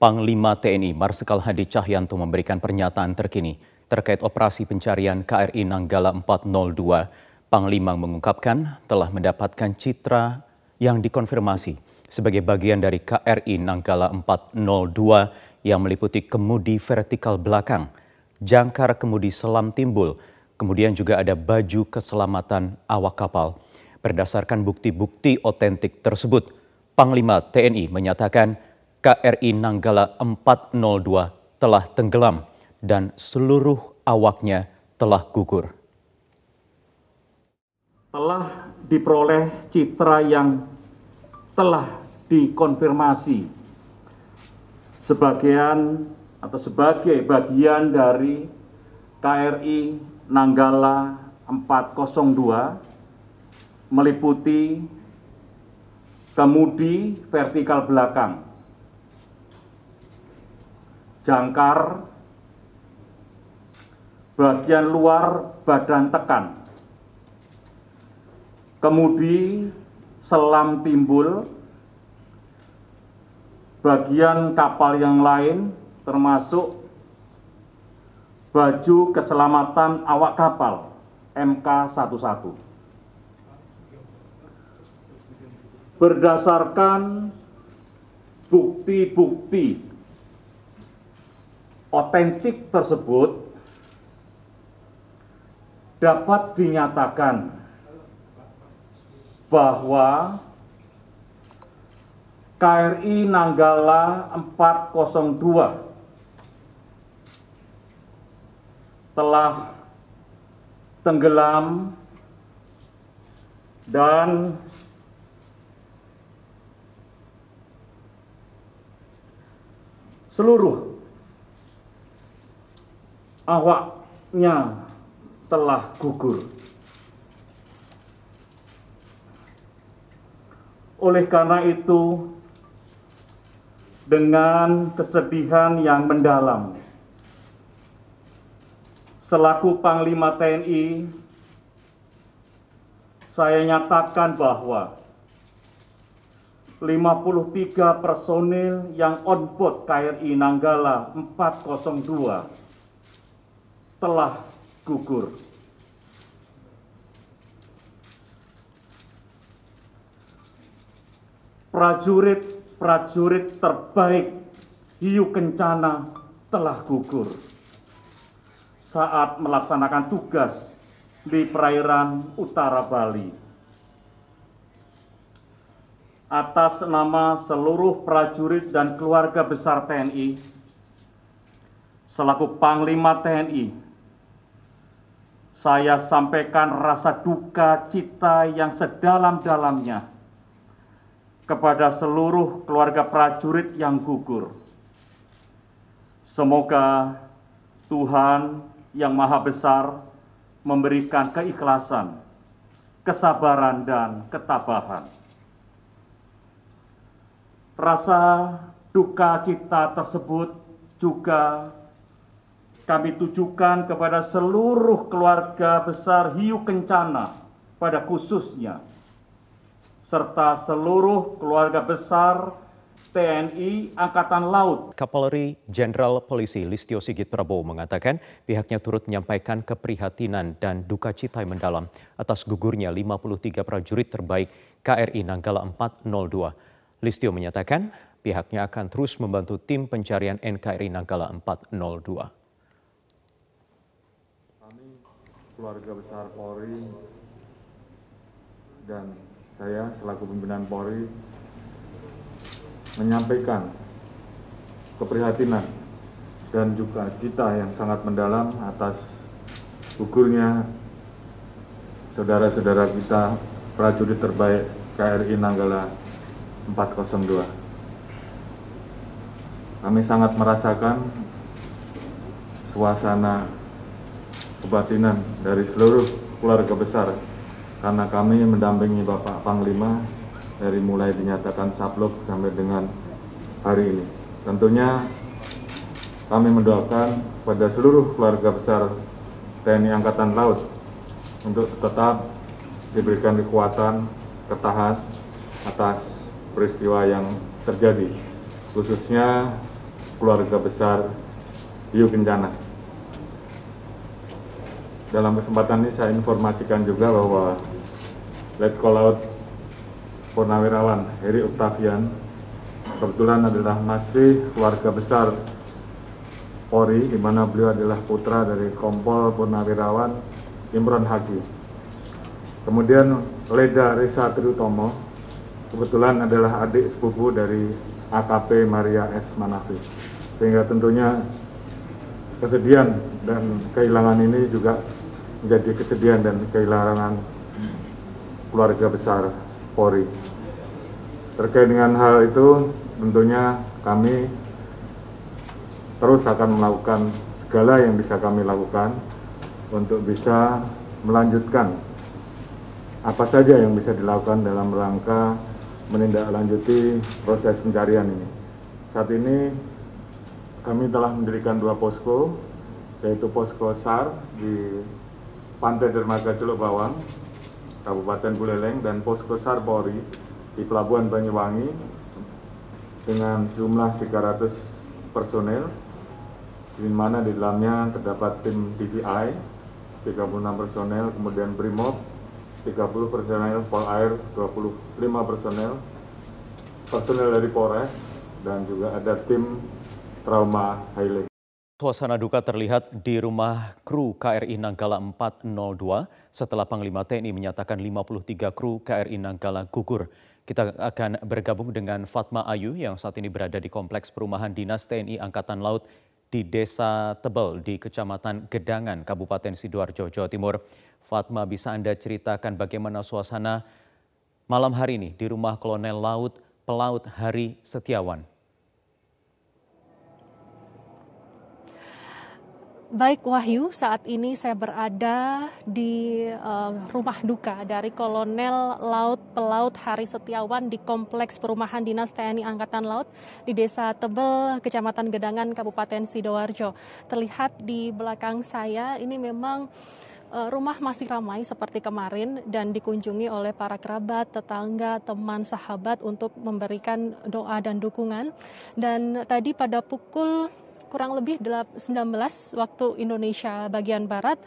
Panglima TNI Marsikal Hadi Cahyanto memberikan pernyataan terkini terkait operasi pencarian KRI Nanggala 402. Panglima mengungkapkan telah mendapatkan citra yang dikonfirmasi sebagai bagian dari KRI Nanggala 402 yang meliputi kemudi vertikal belakang, jangkar kemudi selam timbul, kemudian juga ada baju keselamatan awak kapal. Berdasarkan bukti-bukti otentik tersebut, Panglima TNI menyatakan KRI Nanggala 402 telah tenggelam dan seluruh awaknya telah gugur. Telah diperoleh citra yang telah dikonfirmasi sebagian atau sebagai bagian dari KRI Nanggala 402 meliputi kemudi vertikal belakang, jangkar, bagian luar badan tekan, kemudi selam timbul, bagian kapal yang lain termasuk baju keselamatan awak kapal MK11. berdasarkan bukti-bukti otentik tersebut dapat dinyatakan bahwa KRI Nanggala 402 telah tenggelam dan seluruh awaknya telah gugur. Oleh karena itu, dengan kesedihan yang mendalam, selaku Panglima TNI, saya nyatakan bahwa 53 personil yang on board KRI Nanggala 402 telah gugur. Prajurit-prajurit terbaik Hiu Kencana telah gugur saat melaksanakan tugas di perairan utara Bali atas nama seluruh prajurit dan keluarga besar TNI, selaku Panglima TNI, saya sampaikan rasa duka cita yang sedalam-dalamnya kepada seluruh keluarga prajurit yang gugur. Semoga Tuhan yang Maha Besar memberikan keikhlasan, kesabaran, dan ketabahan Rasa duka cita tersebut juga kami tujukan kepada seluruh keluarga besar Hiu Kencana pada khususnya, serta seluruh keluarga besar TNI Angkatan Laut. Kapolri Jenderal Polisi Listio Sigit Prabowo mengatakan pihaknya turut menyampaikan keprihatinan dan duka cita yang mendalam atas gugurnya 53 prajurit terbaik KRI Nanggala 402 Listio menyatakan pihaknya akan terus membantu tim pencarian NKRI Nanggala 402. Kami keluarga besar Polri dan saya selaku pimpinan Polri menyampaikan keprihatinan dan juga kita yang sangat mendalam atas gugurnya saudara-saudara kita prajurit terbaik KRI Nanggala 402. Kami sangat merasakan suasana kebatinan dari seluruh keluarga besar karena kami mendampingi Bapak Panglima dari mulai dinyatakan sablok sampai dengan hari ini. Tentunya kami mendoakan pada seluruh keluarga besar TNI Angkatan Laut untuk tetap diberikan kekuatan, ketahan atas peristiwa yang terjadi, khususnya keluarga besar Hiu Kencana. Dalam kesempatan ini saya informasikan juga bahwa Letkol Laut Purnawirawan Heri Octavian kebetulan adalah masih keluarga besar Polri, di mana beliau adalah putra dari Kompol Purnawirawan Imron Hagi. Kemudian Leda Risa Triutomo, kebetulan adalah adik sepupu dari AKP Maria S. Manafi. Sehingga tentunya kesedihan dan kehilangan ini juga menjadi kesedihan dan kehilangan keluarga besar Polri. Terkait dengan hal itu, tentunya kami terus akan melakukan segala yang bisa kami lakukan untuk bisa melanjutkan apa saja yang bisa dilakukan dalam rangka menindaklanjuti proses pencarian ini. Saat ini kami telah mendirikan dua posko, yaitu posko SAR di Pantai Dermaga Celuk Bawang, Kabupaten Buleleng, dan posko SAR Polri di Pelabuhan Banyuwangi dengan jumlah 300 personel, di mana di dalamnya terdapat tim DVI 36 personel, kemudian BRIMOB 30 personel, Polair 25 personel, personel dari Polres, dan juga ada tim trauma Highland. Suasana duka terlihat di rumah kru KRI Nanggala 402 setelah Panglima TNI menyatakan 53 kru KRI Nanggala gugur. Kita akan bergabung dengan Fatma Ayu yang saat ini berada di Kompleks Perumahan Dinas TNI Angkatan Laut di Desa Tebel di Kecamatan Gedangan, Kabupaten Sidoarjo, Jawa Timur. Fatma, bisa Anda ceritakan bagaimana suasana malam hari ini di rumah Kolonel Laut Pelaut Hari Setiawan? Baik Wahyu, saat ini saya berada di uh, rumah duka dari Kolonel Laut Pelaut Hari Setiawan di Kompleks Perumahan Dinas TNI Angkatan Laut di Desa Tebel, Kecamatan Gedangan, Kabupaten Sidoarjo. Terlihat di belakang saya ini memang uh, rumah masih ramai seperti kemarin dan dikunjungi oleh para kerabat, tetangga, teman, sahabat untuk memberikan doa dan dukungan. Dan tadi pada pukul kurang lebih 19 waktu Indonesia bagian Barat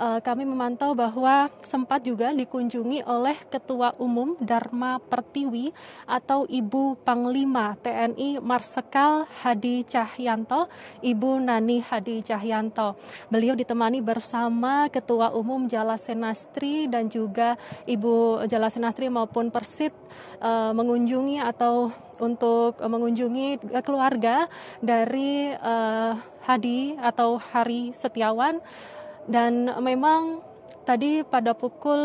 eh, kami memantau bahwa sempat juga dikunjungi oleh Ketua Umum Dharma Pertiwi atau Ibu Panglima TNI Marsikal Hadi Cahyanto, Ibu Nani Hadi Cahyanto. Beliau ditemani bersama Ketua Umum Jala Senastri dan juga Ibu Jala Senastri maupun Persit uh, mengunjungi atau untuk mengunjungi keluarga dari uh, Hadi atau Hari Setiawan dan memang tadi pada pukul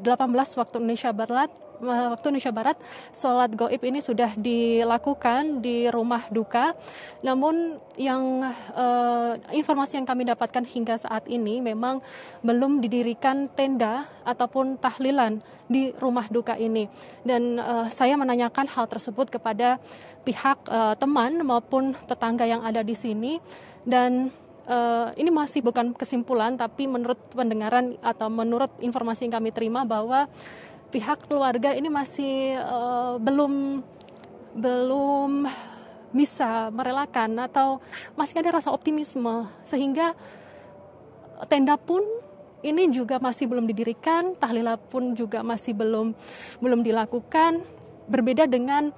18 eh, waktu Indonesia Barat Eh, waktu Indonesia Barat, sholat goib ini sudah dilakukan di rumah duka. Namun yang uh, informasi yang kami dapatkan hingga saat ini memang belum didirikan tenda ataupun tahlilan di rumah duka ini. Dan uh, saya menanyakan hal tersebut kepada pihak uh, teman maupun tetangga yang ada di sini dan uh, ini masih bukan kesimpulan tapi menurut pendengaran atau menurut informasi yang kami terima bahwa pihak keluarga ini masih uh, belum belum bisa merelakan atau masih ada rasa optimisme sehingga tenda pun ini juga masih belum didirikan, tahlila pun juga masih belum belum dilakukan. Berbeda dengan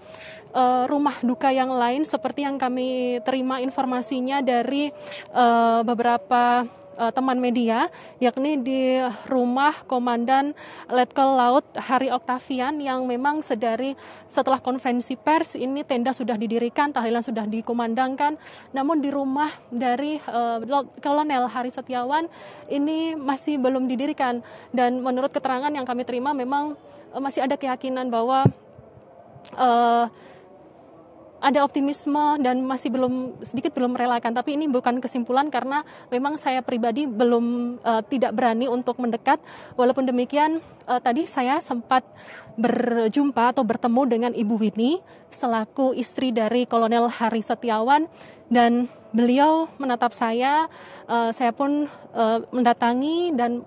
uh, rumah duka yang lain seperti yang kami terima informasinya dari uh, beberapa uh, teman media, yakni di rumah Komandan Letkol Laut Hari Oktavian yang memang sedari setelah konferensi pers ini tenda sudah didirikan, tahlilan sudah dikumandangkan, namun di rumah dari uh, Kolonel Hari Setiawan ini masih belum didirikan. Dan menurut keterangan yang kami terima memang masih ada keyakinan bahwa uh, ada optimisme dan masih belum sedikit belum merelakan. Tapi ini bukan kesimpulan karena memang saya pribadi belum uh, tidak berani untuk mendekat. Walaupun demikian uh, tadi saya sempat berjumpa atau bertemu dengan Ibu Winnie selaku istri dari Kolonel Hari Setiawan. Dan beliau menatap saya uh, saya pun uh, mendatangi dan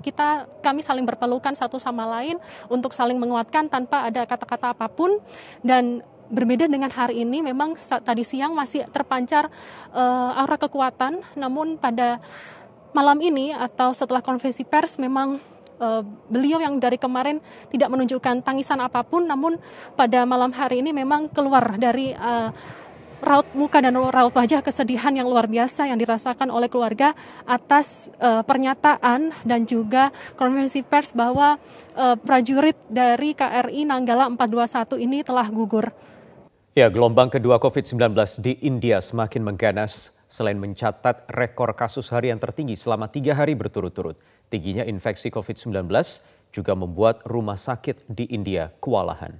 kita kami saling berpelukan satu sama lain untuk saling menguatkan tanpa ada kata-kata apa pun. Dan berbeda dengan hari ini memang tadi siang masih terpancar uh, aura kekuatan. Namun pada malam ini atau setelah konferensi pers memang uh, beliau yang dari kemarin tidak menunjukkan tangisan apa pun. Namun pada malam hari ini memang keluar dari uh, raut muka dan raut wajah kesedihan yang luar biasa yang dirasakan oleh keluarga atas uh, pernyataan dan juga konferensi pers bahwa uh, prajurit dari KRI Nanggala 421 ini telah gugur. Ya, gelombang kedua COVID-19 di India semakin mengganas selain mencatat rekor kasus harian tertinggi selama tiga hari berturut-turut. Tingginya infeksi COVID-19 juga membuat rumah sakit di India kewalahan.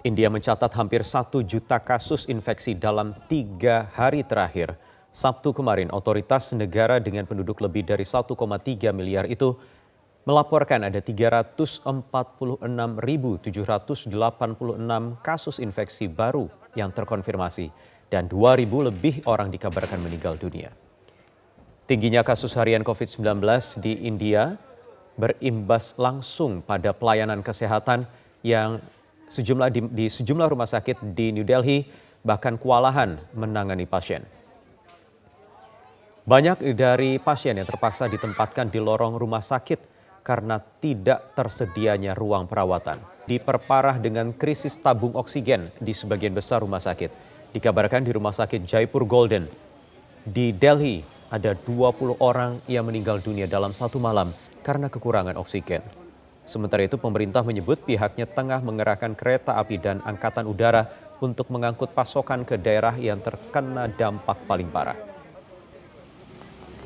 India mencatat hampir satu juta kasus infeksi dalam tiga hari terakhir. Sabtu kemarin, otoritas negara dengan penduduk lebih dari 1,3 miliar itu melaporkan ada 346.786 kasus infeksi baru yang terkonfirmasi dan 2.000 lebih orang dikabarkan meninggal dunia. Tingginya kasus harian COVID-19 di India berimbas langsung pada pelayanan kesehatan yang sejumlah di, di sejumlah rumah sakit di New Delhi bahkan kewalahan menangani pasien. Banyak dari pasien yang terpaksa ditempatkan di lorong rumah sakit karena tidak tersedianya ruang perawatan. Diperparah dengan krisis tabung oksigen di sebagian besar rumah sakit. Dikabarkan di rumah sakit Jaipur Golden di Delhi ada 20 orang yang meninggal dunia dalam satu malam karena kekurangan oksigen. Sementara itu pemerintah menyebut pihaknya tengah mengerahkan kereta api dan angkatan udara untuk mengangkut pasokan ke daerah yang terkena dampak paling parah.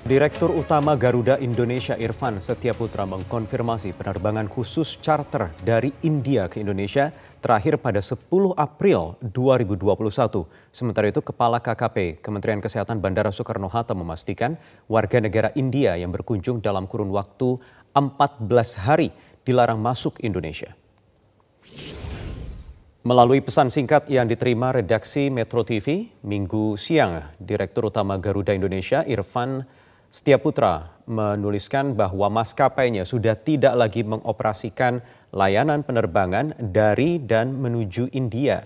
Direktur Utama Garuda Indonesia Irfan Setiaputra mengkonfirmasi penerbangan khusus charter dari India ke Indonesia terakhir pada 10 April 2021. Sementara itu Kepala KKP Kementerian Kesehatan Bandara Soekarno-Hatta memastikan warga negara India yang berkunjung dalam kurun waktu 14 hari dilarang masuk Indonesia. Melalui pesan singkat yang diterima redaksi Metro TV minggu siang, Direktur Utama Garuda Indonesia Irfan Setiaputra menuliskan bahwa maskapainya sudah tidak lagi mengoperasikan layanan penerbangan dari dan menuju India.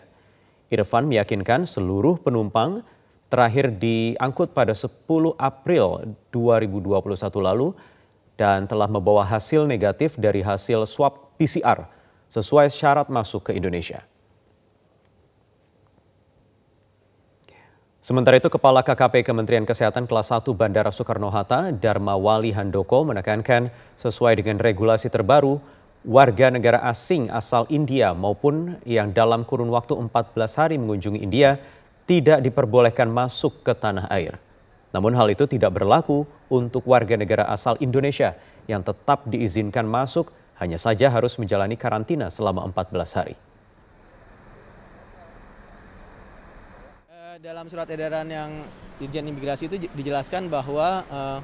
Irfan meyakinkan seluruh penumpang terakhir diangkut pada 10 April 2021 lalu dan telah membawa hasil negatif dari hasil swab PCR sesuai syarat masuk ke Indonesia. Sementara itu, Kepala KKP Kementerian Kesehatan kelas 1 Bandara Soekarno-Hatta, Dharma Wali Handoko menekankan sesuai dengan regulasi terbaru, warga negara asing asal India maupun yang dalam kurun waktu 14 hari mengunjungi India tidak diperbolehkan masuk ke tanah air. Namun hal itu tidak berlaku untuk warga negara asal Indonesia yang tetap diizinkan masuk hanya saja harus menjalani karantina selama 14 hari. Eh, dalam surat edaran yang Dirjen Imigrasi itu dijelaskan bahwa uh,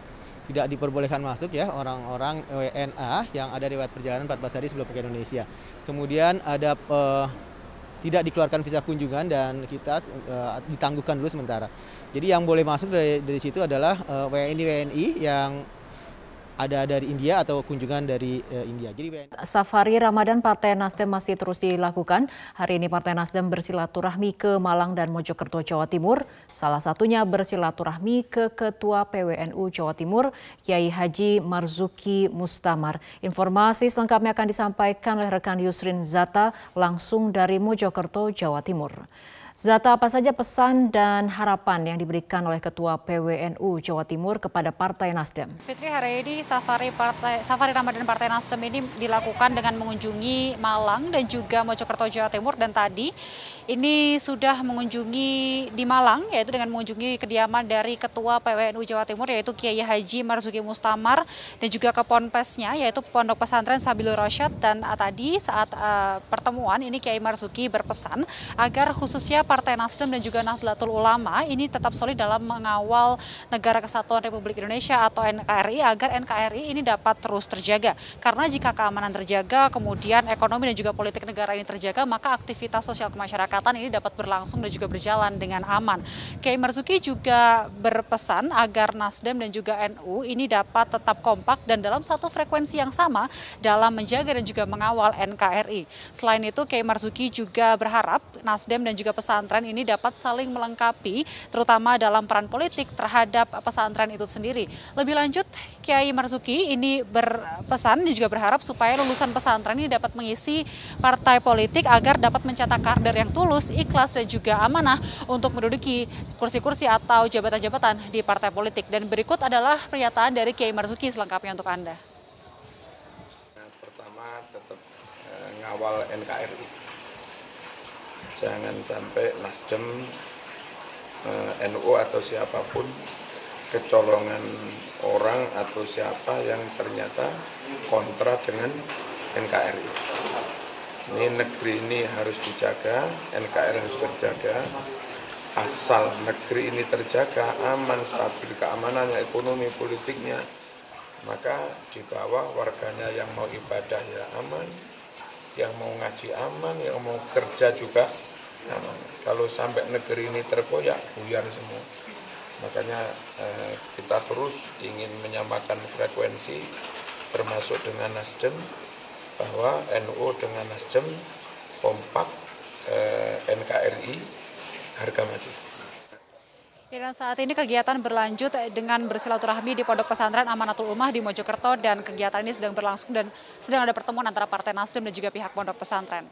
tidak diperbolehkan masuk ya orang-orang WNA yang ada riwayat perjalanan 14 hari sebelum ke Indonesia. Kemudian ada uh, tidak dikeluarkan visa kunjungan dan kita uh, ditangguhkan dulu sementara. Jadi yang boleh masuk dari dari situ adalah uh, WNI WNI yang ada dari India atau kunjungan dari uh, India. Jadi Safari Ramadan Partai Nasdem masih terus dilakukan. Hari ini Partai Nasdem bersilaturahmi ke Malang dan Mojokerto, Jawa Timur. Salah satunya bersilaturahmi ke Ketua PWNU Jawa Timur, Kiai Haji Marzuki Mustamar. Informasi selengkapnya akan disampaikan oleh rekan Yusrin Zata langsung dari Mojokerto, Jawa Timur. Zata, apa saja pesan dan harapan yang diberikan oleh Ketua PWNU Jawa Timur kepada Partai Nasdem? Fitri, hari ini safari partai safari Ramadan Partai Nasdem ini dilakukan dengan mengunjungi Malang dan juga Mojokerto Jawa Timur dan tadi ini sudah mengunjungi di Malang yaitu dengan mengunjungi kediaman dari Ketua PWNU Jawa Timur yaitu Kiai Haji Marzuki Mustamar dan juga ke ponpesnya yaitu Pondok Pesantren Sabilur Rosyad dan tadi saat uh, pertemuan ini Kiai Marzuki berpesan agar khususnya Partai Nasdem dan juga Nahdlatul Ulama ini tetap solid dalam mengawal Negara Kesatuan Republik Indonesia atau NKRI agar NKRI ini dapat terus terjaga. Karena jika keamanan terjaga, kemudian ekonomi dan juga politik negara ini terjaga, maka aktivitas sosial kemasyarakatan ini dapat berlangsung dan juga berjalan dengan aman. Kiai Marzuki juga berpesan agar Nasdem dan juga NU ini dapat tetap kompak dan dalam satu frekuensi yang sama dalam menjaga dan juga mengawal NKRI. Selain itu, Kiai Marzuki juga berharap Nasdem dan juga pesantren ini dapat saling melengkapi, terutama dalam peran politik terhadap pesantren itu sendiri. Lebih lanjut, Kiai Marzuki ini berpesan dan juga berharap supaya lulusan pesantren ini dapat mengisi partai politik agar dapat mencetak kader yang tulus, ikhlas, dan juga amanah untuk menduduki kursi-kursi atau jabatan-jabatan di partai politik. Dan berikut adalah pernyataan dari Kiai Marzuki selengkapnya untuk Anda. Pertama, tetap ngawal NKRI. Jangan sampai Nasdem, NU atau siapa pun kecolongan orang atau siapa yang ternyata kontra dengan NKRI. Ini negeri ini harus dijaga, NKRI harus terjaga. Asal negeri ini terjaga, aman, stabil, keamanannya, ekonomi, politiknya, maka di bawah warganya yang mau ibadah ya aman, yang mau ngaji aman, yang mau kerja juga aman. Kalau sampai negeri ini terkoyak, buyar semua. Makanya eh, kita terus ingin menyamakan frekuensi, termasuk dengan Nasdem, bahwa NU dengan Nasdem kompak eh, NKRI harga mati. Dan saat ini kegiatan berlanjut dengan bersilaturahmi di Pondok Pesantren Amanatul Ummah di Mojokerto dan kegiatan ini sedang berlangsung dan sedang ada pertemuan antara Partai Nasdem dan juga pihak Pondok Pesantren.